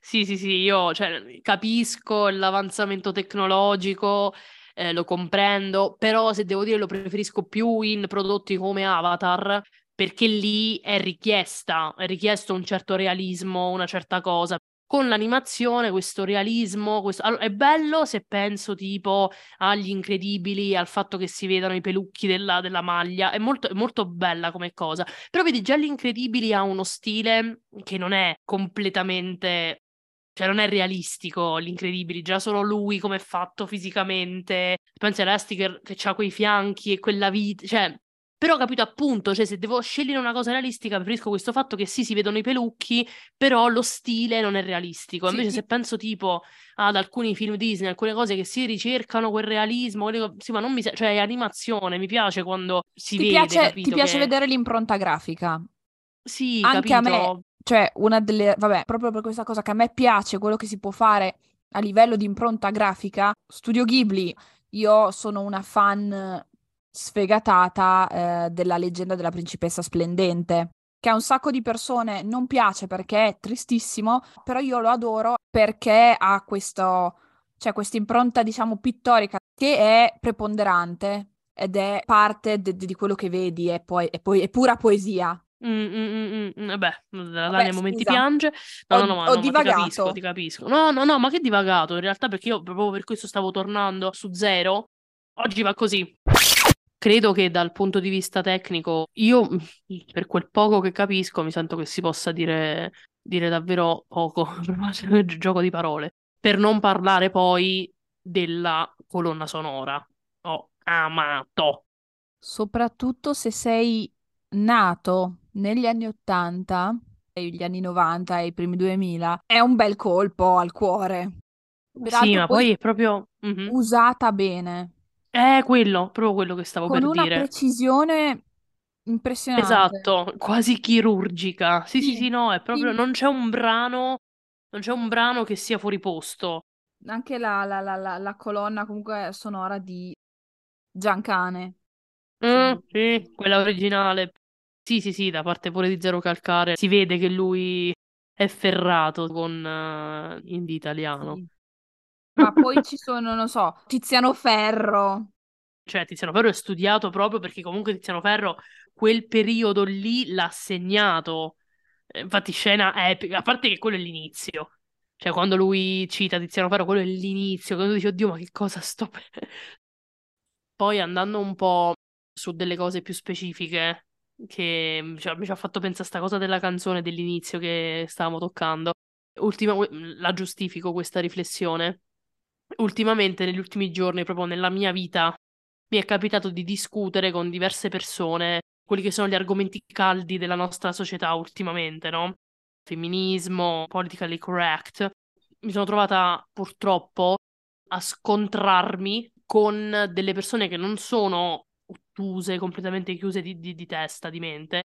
B: Sì, sì, sì, io cioè, capisco l'avanzamento tecnologico, eh, lo comprendo, però se devo dire lo preferisco più in prodotti come Avatar, perché lì è richiesta, è richiesto un certo realismo, una certa cosa. Con l'animazione, questo realismo, questo... allora, è bello se penso tipo agli incredibili, al fatto che si vedano i pelucchi della, della maglia, è molto, è molto bella come cosa. Però vedi, già gli incredibili ha uno stile che non è completamente cioè, non è realistico l'incredibile, già solo lui come è fatto fisicamente. Pensi a Elastigirl che ha quei fianchi e quella vita, cioè... Però ho capito appunto, cioè se devo scegliere una cosa realistica, preferisco questo fatto che sì, si vedono i pelucchi, però lo stile non è realistico.
A: Sì,
B: Invece
A: ti-
B: se penso tipo ad alcuni film Disney, alcune cose che si ricercano quel realismo, quelle sì, ma non mi... cioè è animazione, mi piace quando si
A: Ti
B: vede,
A: piace, ti
B: capito
A: piace
B: che...
A: vedere l'impronta grafica?
B: Sì,
A: Anche a me,
B: capito?
A: cioè, una delle, vabbè, proprio per questa cosa che a me piace, quello che si può fare a livello di impronta grafica, Studio Ghibli, io sono una fan sfegatata eh, della leggenda della principessa splendente, che a un sacco di persone non piace perché è tristissimo, però io lo adoro perché ha questo, cioè questa impronta, diciamo, pittorica che è preponderante ed è parte de- de- di quello che vedi, e poi, è poi è pura poesia.
B: Mm, mm, mm, mm, Beh, la
A: Vabbè,
B: Tania a momenti
A: scusa,
B: piange. No,
A: ho,
B: no, no, ma,
A: ho
B: no, ma ti capisco,
A: divagato.
B: ti capisco. No, no, no, ma che divagato? In realtà perché io proprio per questo stavo tornando su zero. Oggi va così. Credo che dal punto di vista tecnico, io per quel poco che capisco, mi sento che si possa dire, dire davvero poco, (laughs) gioco di parole. Per non parlare poi della colonna sonora. Ho amato.
A: Soprattutto se sei nato negli anni 80, e gli anni 90 e i primi 2000, è un bel colpo al cuore.
B: Sì,
A: Peraltro
B: ma
A: poi
B: poi è proprio... Mhm.
A: usata bene,
B: È quello, proprio quello che stavo
A: con
B: per
A: una
B: dire.
A: precisione impressionante.
B: Esatto, quasi chirurgica. Sì, sì,
A: Sì,
B: sì, no, è proprio...
A: sì,
B: Non c'è un brano, non c'è un brano che sia fuori posto.
A: anche la, la- la- la- la colonna comunque sonora di Giancane.
B: Mm,
A: Insomma,
B: sì, quella originale. Sì, sì, sì, da parte pure di Zero Calcare. Si vede che lui è ferrato con eh, indie italiano.
A: sì. Ma poi ci sono, non so, Tiziano Ferro.
B: Cioè, Tiziano Ferro è studiato proprio perché comunque Tiziano Ferro quel periodo lì l'ha segnato. Eh, Infatti, scena epica, a parte che quello è l'inizio. Cioè, quando lui cita Tiziano Ferro, quello è l'inizio. Quando dici, oddio, ma che cosa sto per... (laughs) Poi andando un po' su delle cose più specifiche, che cioè, mi ci ha fatto pensare a sta cosa della canzone dell'inizio che stavamo toccando. Ultima, la giustifico questa riflessione. Ultimamente, negli ultimi giorni, proprio nella mia vita, mi è capitato di discutere con diverse persone quelli che sono gli argomenti caldi della nostra società ultimamente, no? Femminismo, politically correct. Mi sono trovata purtroppo a scontrarmi con delle persone che non sono ottuse, completamente chiuse di, di- di testa, di mente,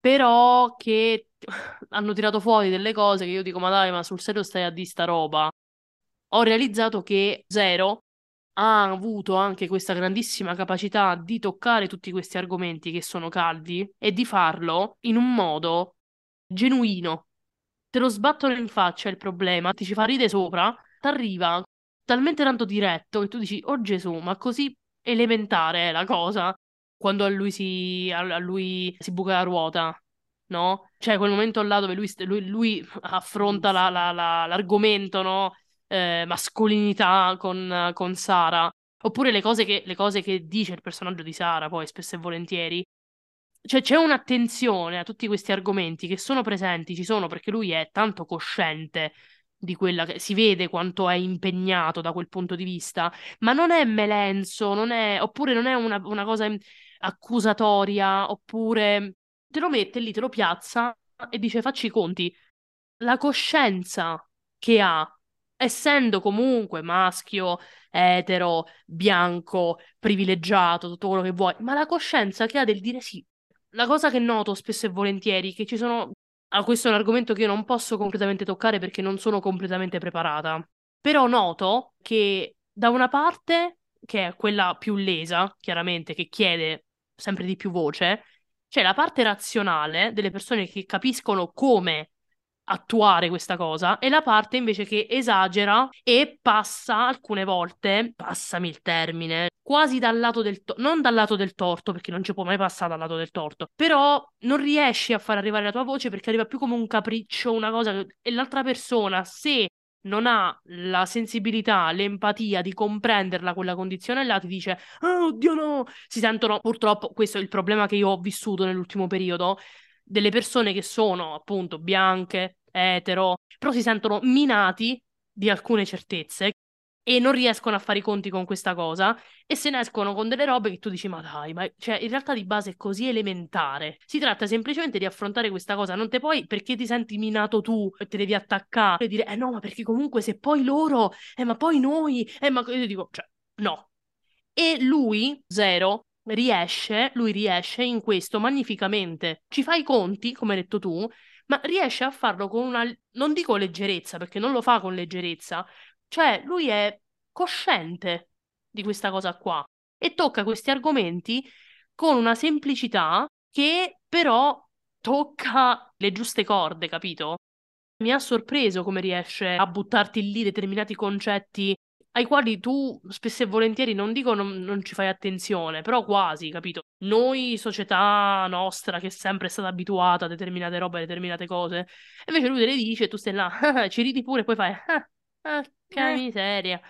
B: però che (laughs) hanno tirato fuori delle cose che io dico, ma dai, ma sul serio stai a di sta roba? Ho realizzato che Zero ha avuto anche questa grandissima capacità di toccare tutti questi argomenti che sono caldi e di farlo in un modo genuino. Te lo sbattono in faccia il problema, ti ci fa ridere sopra, t'arriva talmente tanto diretto che tu dici, oh Gesù, ma così elementare è la cosa quando a lui si, a lui si buca la ruota, no? Cioè quel momento là dove lui, lui- lui affronta la- la- la- l'argomento, no? Eh, mascolinità con, con Sara. Oppure le cose che, le cose che dice il personaggio di Sara, poi spesso e volentieri. Cioè, c'è un'attenzione a tutti questi argomenti che sono presenti, ci sono perché lui è tanto cosciente di quella che si vede quanto è impegnato da quel punto di vista, ma non è melenso, non è, oppure non è una, una cosa accusatoria, oppure te lo mette lì, te lo piazza e dice facci i conti. La coscienza che ha, essendo comunque maschio, etero, bianco, privilegiato, tutto quello che vuoi, ma la coscienza che ha del dire sì. La cosa che noto spesso e volentieri è che ci sono. Ah, questo è un argomento che io non posso completamente toccare perché non sono completamente preparata. Però noto che da una parte, che è quella più lesa, chiaramente, che chiede sempre di più voce, c'è la parte razionale delle persone che capiscono come attuare questa cosa e la parte invece che esagera e passa alcune volte, passami il termine, quasi dal lato del torto, non dal lato del torto perché non ci può mai passare dal lato del torto, però non riesci a far arrivare la tua voce perché arriva più come un capriccio, una cosa che... e l'altra persona se non ha la sensibilità, l'empatia di comprenderla quella condizione là, ti dice oh, oddio no, si sentono purtroppo, questo è il problema che io ho vissuto nell'ultimo periodo, delle persone che sono appunto bianche, etero, però si sentono minati di alcune certezze e non riescono a fare i conti con questa cosa e se ne escono con delle robe che tu dici ma dai, ma cioè in realtà di base è così elementare. Si tratta semplicemente di affrontare questa cosa, non te poi perché ti senti minato tu e te devi attaccare e dire eh no, ma perché comunque se poi loro, eh ma poi noi, eh ma io dico, cioè no. E lui, zero, riesce, lui riesce in questo magnificamente. Ci fa i conti, come hai detto tu, ma riesce a farlo con una, non dico leggerezza, perché non lo fa con leggerezza, cioè lui è cosciente di questa cosa qua e tocca questi argomenti con una semplicità che però tocca le giuste corde, capito? Mi ha sorpreso come riesce a buttarti lì determinati concetti ai quali tu spesso e volentieri non dico non, non, ci fai attenzione, però quasi, capito? Noi, società nostra, che è sempre stata abituata a determinate robe, a determinate cose, invece lui te le dice e tu stai là, (laughs) ci ridi pure e poi fai, ah, ah che eh. miseria.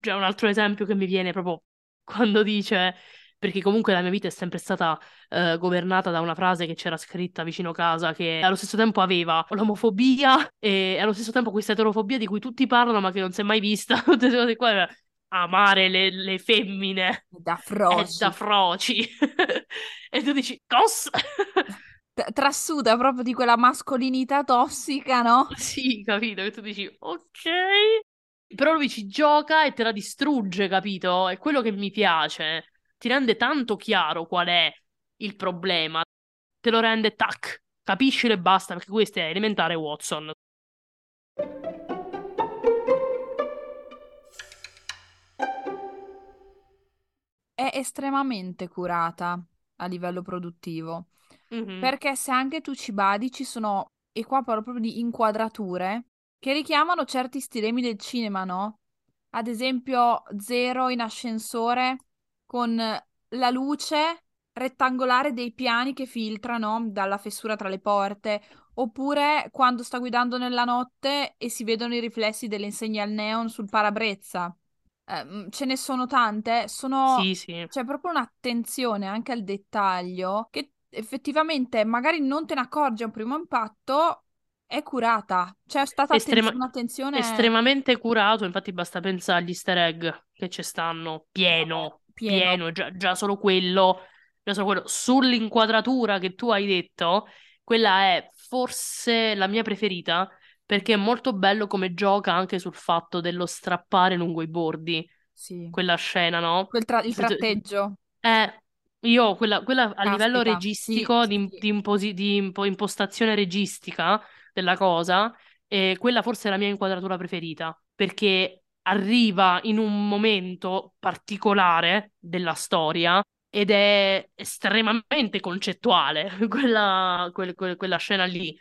B: C'è un altro esempio che mi viene proprio quando dice perché comunque la mia vita è sempre stata eh, governata da una frase che c'era scritta vicino casa che allo stesso tempo aveva l'omofobia e allo stesso tempo questa eterofobia di cui tutti parlano ma che non si è mai vista. (laughs) Tutte queste cose qua amare le, le femmine
A: da froci.
B: Da froci. (laughs) e tu dici, cos?
A: Trassuta proprio di quella mascolinità tossica, no? (laughs)
B: Sì, capito? E tu dici, ok. Però lui ci gioca e te la distrugge, capito? È quello che mi piace ti rende tanto chiaro qual è il problema, te lo rende tac, capiscilo e basta, perché questo è elementare Watson.
A: È estremamente curata a livello produttivo. Mm-hmm. Perché se anche tu ci badi, ci sono, e qua parlo proprio di inquadrature, che richiamano certi stilemi del cinema, no? Ad esempio, Zero in ascensore con la luce rettangolare dei piani che filtrano dalla fessura tra le porte, oppure quando sta guidando nella notte e si vedono i riflessi delle insegne al neon sul parabrezza. Eh, ce ne sono tante, sono...
B: Sì, sì.
A: C'è proprio un'attenzione anche al dettaglio che effettivamente magari non te ne accorgi a un primo impatto, è curata. C'è stata Estrema- un'attenzione...
B: Estremamente curato, infatti basta pensare agli easter egg che ci stanno, pieno pieno, pieno già, già, solo quello, già solo quello. Sull'inquadratura che tu hai detto, quella è forse la mia preferita, perché è molto bello come gioca anche sul fatto dello strappare lungo i bordi.
A: Sì.
B: Quella scena, no?
A: Tra- il tratteggio.
B: Eh, io quella, quella a livello registico, sì, di, sì. Di, imposi- di impo- impostazione registica della cosa, eh, quella forse è la mia inquadratura preferita, perché arriva in un momento particolare della storia ed è estremamente concettuale (laughs) quella, quel, quel, quella scena lì.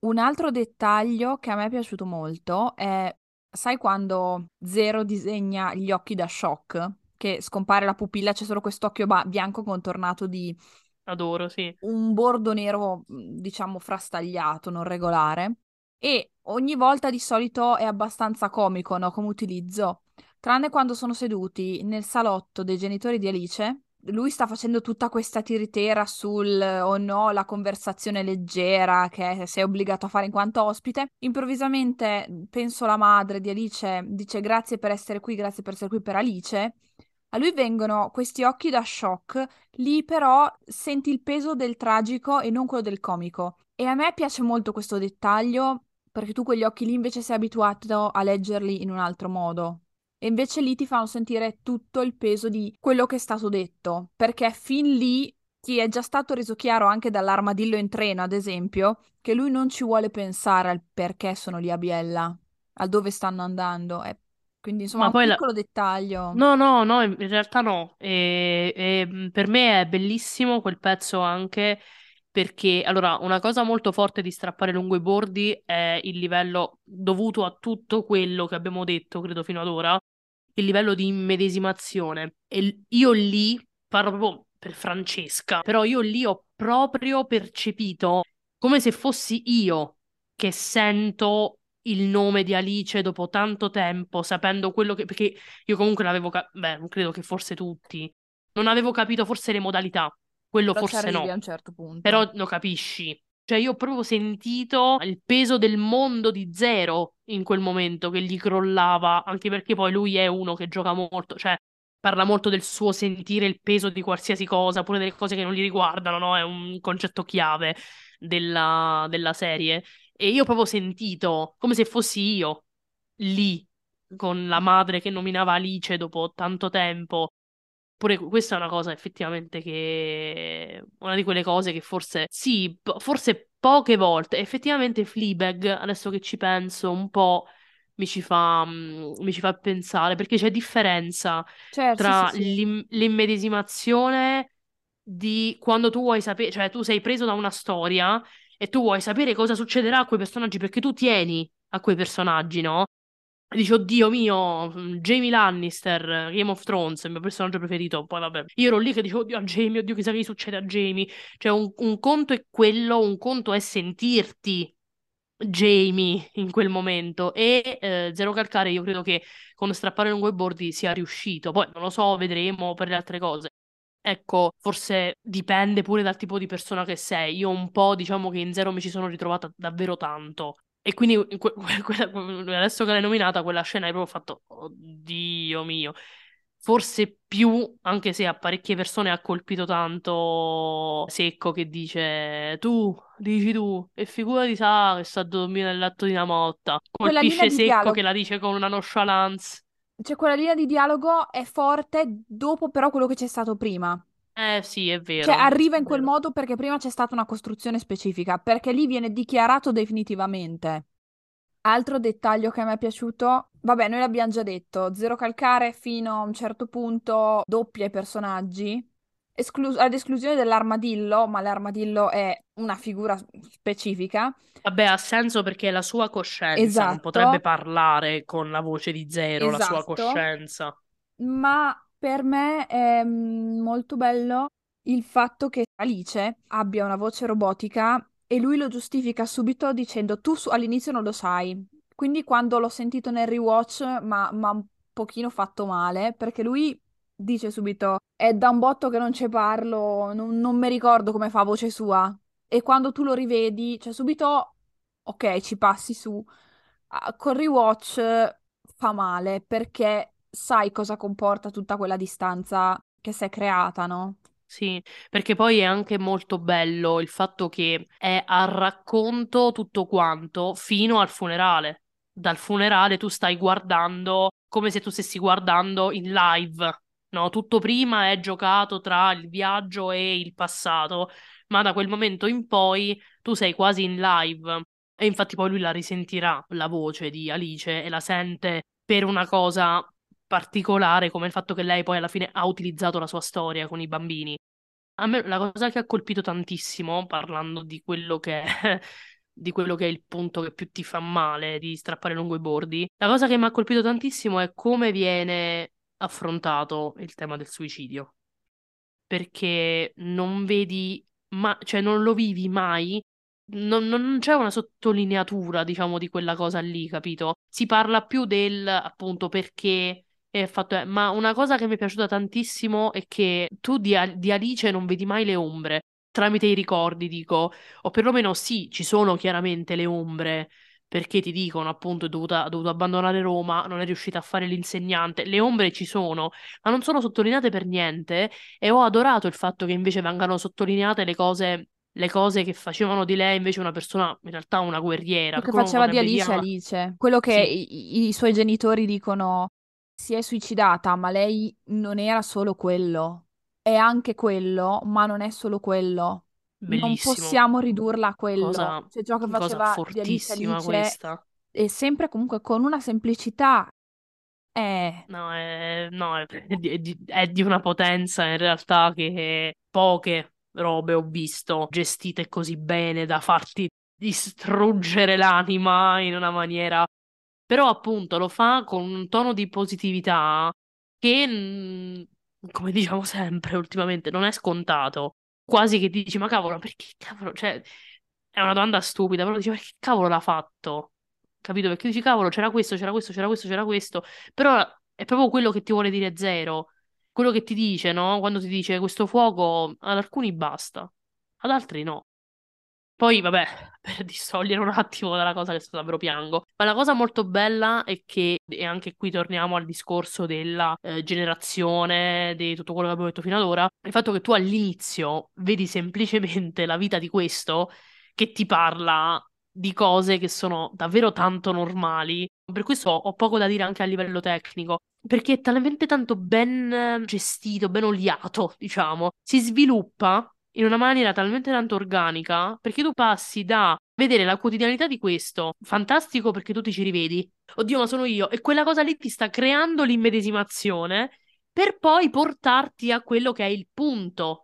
A: Un altro dettaglio che a me è piaciuto molto è, sai quando Zero disegna gli occhi da shock? Che scompare la pupilla, c'è solo quest'occhio ba- bianco contornato di...
B: Adoro, sì.
A: Un bordo nero, diciamo, frastagliato, non regolare. E ogni volta di solito è abbastanza comico, no, come utilizzo. Tranne quando sono seduti nel salotto dei genitori di Alice, lui sta facendo tutta questa tiritera sul o oh no, la conversazione leggera che sei obbligato a fare in quanto ospite. Improvvisamente, penso la madre di Alice dice grazie per essere qui, grazie per essere qui per Alice. A lui vengono questi occhi da shock, lì però senti il peso del tragico e non quello del comico. E a me piace molto questo dettaglio perché tu quegli occhi lì invece sei abituato a leggerli in un altro modo. E invece lì ti fanno sentire tutto il peso di quello che è stato detto, perché fin lì ti è già stato reso chiaro anche dall'armadillo in treno, ad esempio, che lui non ci vuole pensare al perché sono lì a Biella, a dove stanno andando. E quindi insomma Ma un piccolo la... dettaglio.
B: No, no, no, in realtà no. E, e per me è bellissimo quel pezzo anche perché allora una cosa molto forte di strappare lungo i bordi è il livello dovuto a tutto quello che abbiamo detto, credo fino ad ora, il livello di immedesimazione. E io lì parlo proprio per Francesca, però io lì ho proprio percepito come se fossi io che sento il nome di Alice dopo tanto tempo, sapendo quello che perché io comunque l'avevo cap- beh, credo che forse tutti non avevo capito forse le modalità quello
A: Però
B: forse no.
A: a un certo punto.
B: Però lo capisci. Cioè, io ho proprio sentito il peso del mondo di zero in quel momento che gli crollava, anche perché poi lui è uno che gioca molto, cioè parla molto del suo sentire il peso di qualsiasi cosa, pure delle cose che non gli riguardano, no? È un concetto chiave della, della serie. E io ho proprio sentito come se fossi io lì con la madre che nominava Alice dopo tanto tempo Pure questa è una cosa effettivamente che... Una di quelle cose che forse... Sì, forse poche volte. Effettivamente Fleabag, adesso che ci penso un po', mi ci fa, mm, mi ci fa pensare, perché c'è differenza
A: certo,
B: tra
A: sì, sì,
B: sì. l'immedesimazione di quando tu vuoi sapere... Cioè tu sei preso da una storia e tu vuoi sapere cosa succederà a quei personaggi perché tu tieni a quei personaggi, no? Dici, oddio mio, Jamie Lannister, Game of Thrones, il mio personaggio preferito. Poi vabbè, io ero lì che dicevo, oddio, a Jamie, oddio, chissà che succede a Jamie. Cioè, un, un conto è quello, un conto è sentirti Jamie in quel momento. E eh, Zero Calcare, io credo che con strappare lungo i bordi sia riuscito. Poi non lo so, vedremo per le altre cose. Ecco, forse dipende pure dal tipo di persona che sei. Io un po', diciamo che in Zero mi ci sono ritrovata davvero tanto. E quindi que- que- (laughs) adesso che l'hai nominata, quella scena hai proprio fatto, oddio mio. Forse più, anche se a parecchie persone ha colpito tanto Secco che dice tu, dici tu, e figurati sa che sta a dormire nel letto di una motta.
A: Quella
B: Colpisce
A: di
B: Secco
A: dialogo,
B: che la dice con una nonchalance.
A: cioè quella linea di dialogo è forte dopo però quello che c'è stato prima.
B: Eh sì, è
A: Cioè
B: vero,
A: arriva
B: è
A: in quel modo perché prima c'è stata una costruzione specifica, perché lì viene dichiarato definitivamente. Altro dettaglio che a me è piaciuto, vabbè, noi l'abbiamo già detto, zero calcare fino a un certo punto, doppia i personaggi, esclu- ad esclusione dell'armadillo, ma l'armadillo è una figura specifica.
B: Vabbè, ha senso perché la sua coscienza, non potrebbe
A: Esatto,
B: parlare con la voce di Zero, la sua
A: esatto.
B: coscienza.
A: Ma per me è mm, molto bello il fatto che Alice abbia una voce robotica e lui lo giustifica subito dicendo tu su- all'inizio non lo sai. Quindi quando l'ho sentito nel rewatch ma ma un pochino fatto male perché lui dice subito è da un botto che non ci parlo, non, non mi ricordo come fa voce sua. E quando tu lo rivedi, cioè subito ok, ci passi su. Col rewatch fa male perché sai cosa comporta tutta quella distanza che si è creata, no?
B: Sì, perché poi è anche molto bello il fatto che è a racconto tutto quanto fino al funerale. Dal funerale tu stai guardando come se tu stessi guardando in live, no? Tutto prima è giocato tra il viaggio e il passato, ma da quel momento in poi tu sei quasi in live. E infatti poi lui la risentirà, la voce di Alice, e la sente per una cosa particolare come il fatto che lei poi alla fine ha utilizzato la sua storia con i bambini. A me la cosa che ha colpito tantissimo, parlando di quello che è, (laughs) di quello che è il punto che più ti fa male di strappare lungo i bordi, la cosa che mi ha colpito tantissimo è come viene affrontato il tema del suicidio. Perché non vedi, ma, cioè non lo vivi mai non, non c'è una sottolineatura, diciamo, di quella cosa lì, capito? Si parla più del, appunto, perché è fatto... è- Ma una cosa che mi è piaciuta tantissimo è che tu di, di Alice non vedi mai le ombre, tramite i ricordi, dico. O perlomeno sì, ci sono chiaramente le ombre, perché ti dicono, appunto, è dovuta- ha dovuto abbandonare Roma, non è riuscita a fare l'insegnante. Le ombre ci sono, ma non sono sottolineate per niente. E ho adorato il fatto che invece vengano sottolineate le cose le cose che facevano di lei invece una persona, in realtà una guerriera,
A: Quello che faceva di Alice
B: dire,
A: è
B: "Ah, ma
A: Alice, quello che
B: sì,
A: i, i suoi genitori dicono si è suicidata, ma lei non era solo quello, è anche quello, ma non è solo quello. Non
B: bellissimo,
A: possiamo ridurla a quello.
B: cosa,
A: Cioè, ciò che
B: cosa
A: faceva di Alice
B: fortissima
A: Alice
B: questa.
A: è sempre comunque con una semplicità. È...
B: No, è, no, è, è di, è di- è di una potenza in realtà che poche robe ho visto gestite così bene da farti distruggere l'anima in una maniera Però appunto lo fa con un tono di positività che, mm, come diciamo sempre ultimamente, non è scontato. Quasi che dici, ma cavolo, perché cavolo? Cioè, è una domanda stupida, però dici, ma che cavolo l'ha fatto? Capito? Perché dici, cavolo, c'era questo, c'era questo, c'era questo, c'era questo. Però è proprio quello che ti vuole dire zero. Quello che ti dice, no? Quando ti dice questo fuoco, ad alcuni basta, ad altri no. Poi, vabbè, (laughs) per distogliere un attimo dalla cosa che sto davvero piango, ma la cosa molto bella è che, e anche qui torniamo al discorso della eh, generazione, di tutto quello che abbiamo detto fino ad ora, il fatto che tu all'inizio vedi semplicemente la vita di questo che ti parla di cose che sono davvero tanto normali. Per questo ho poco da dire anche a livello tecnico, perché è talmente tanto ben gestito, ben oliato, diciamo. Si sviluppa in una maniera talmente tanto organica, perché tu passi da vedere la quotidianità di questo, fantastico perché tu ti ci rivedi, oddio, ma sono io, e quella cosa lì ti sta creando l'immedesimazione per poi portarti a quello che è il punto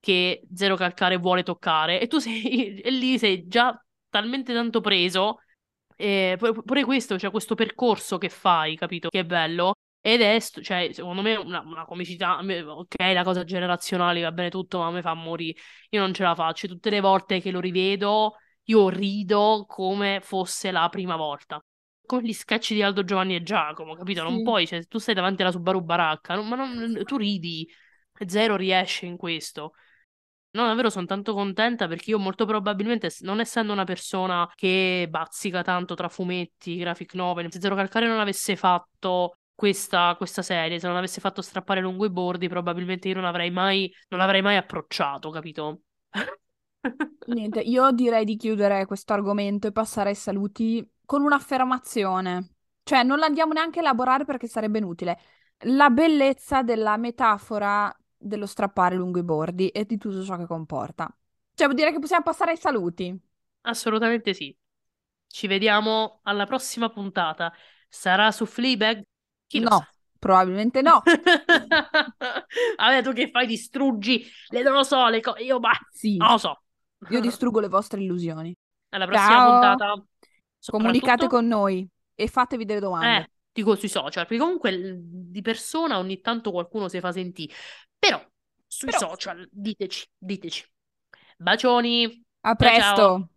B: che Zero Calcare vuole toccare, e tu (laughs) sei e lì sei già talmente tanto preso E pure questo, cioè questo percorso che fai, capito? Che è bello. Ed è, cioè, secondo me, una, una comicità. Ok, la cosa generazionale va bene tutto, ma a me fa morire. Io non ce la faccio. Tutte le volte che lo rivedo, io rido come fosse la prima volta. Come gli sketch di Aldo Giovanni e Giacomo, capito?
A: Sì.
B: Non puoi, cioè, tu stai davanti alla Subaru Baracca, ma non, tu ridi. Zero riesce in questo. No, davvero sono tanto contenta perché io molto probabilmente, non essendo una persona che bazzica tanto tra fumetti, graphic novel, se Zero Calcare non avesse fatto questa, questa, serie, se non avesse fatto strappare lungo i bordi, probabilmente io non avrei mai, non l'avrei mai approcciato, capito? (laughs)
A: Niente, io direi di chiudere questo argomento e passare ai saluti con un'affermazione. Cioè, non la andiamo neanche a elaborare perché sarebbe inutile. La bellezza della metafora dello strappare lungo i bordi e di tutto ciò che comporta. Cioè, vuol dire che possiamo passare ai saluti.
B: Assolutamente sì. Ci vediamo alla prossima puntata. Sarà su Fleabag? Chi
A: no,
B: sa?
A: probabilmente no. (laughs)
B: Vabbè, tu che fai? Distruggi le non lo so, le cose. Io, bah,
A: sì.
B: non lo so.
A: Io distruggo le vostre illusioni.
B: Alla prossima
A: Ciao.
B: puntata.
A: Comunicate con noi e fatevi delle domande.
B: Eh, dico sui social, perché comunque di persona ogni tanto qualcuno si fa sentire. Però sui
A: Però...
B: social diteci, diteci. Bacioni.
A: A presto.
B: Ciao.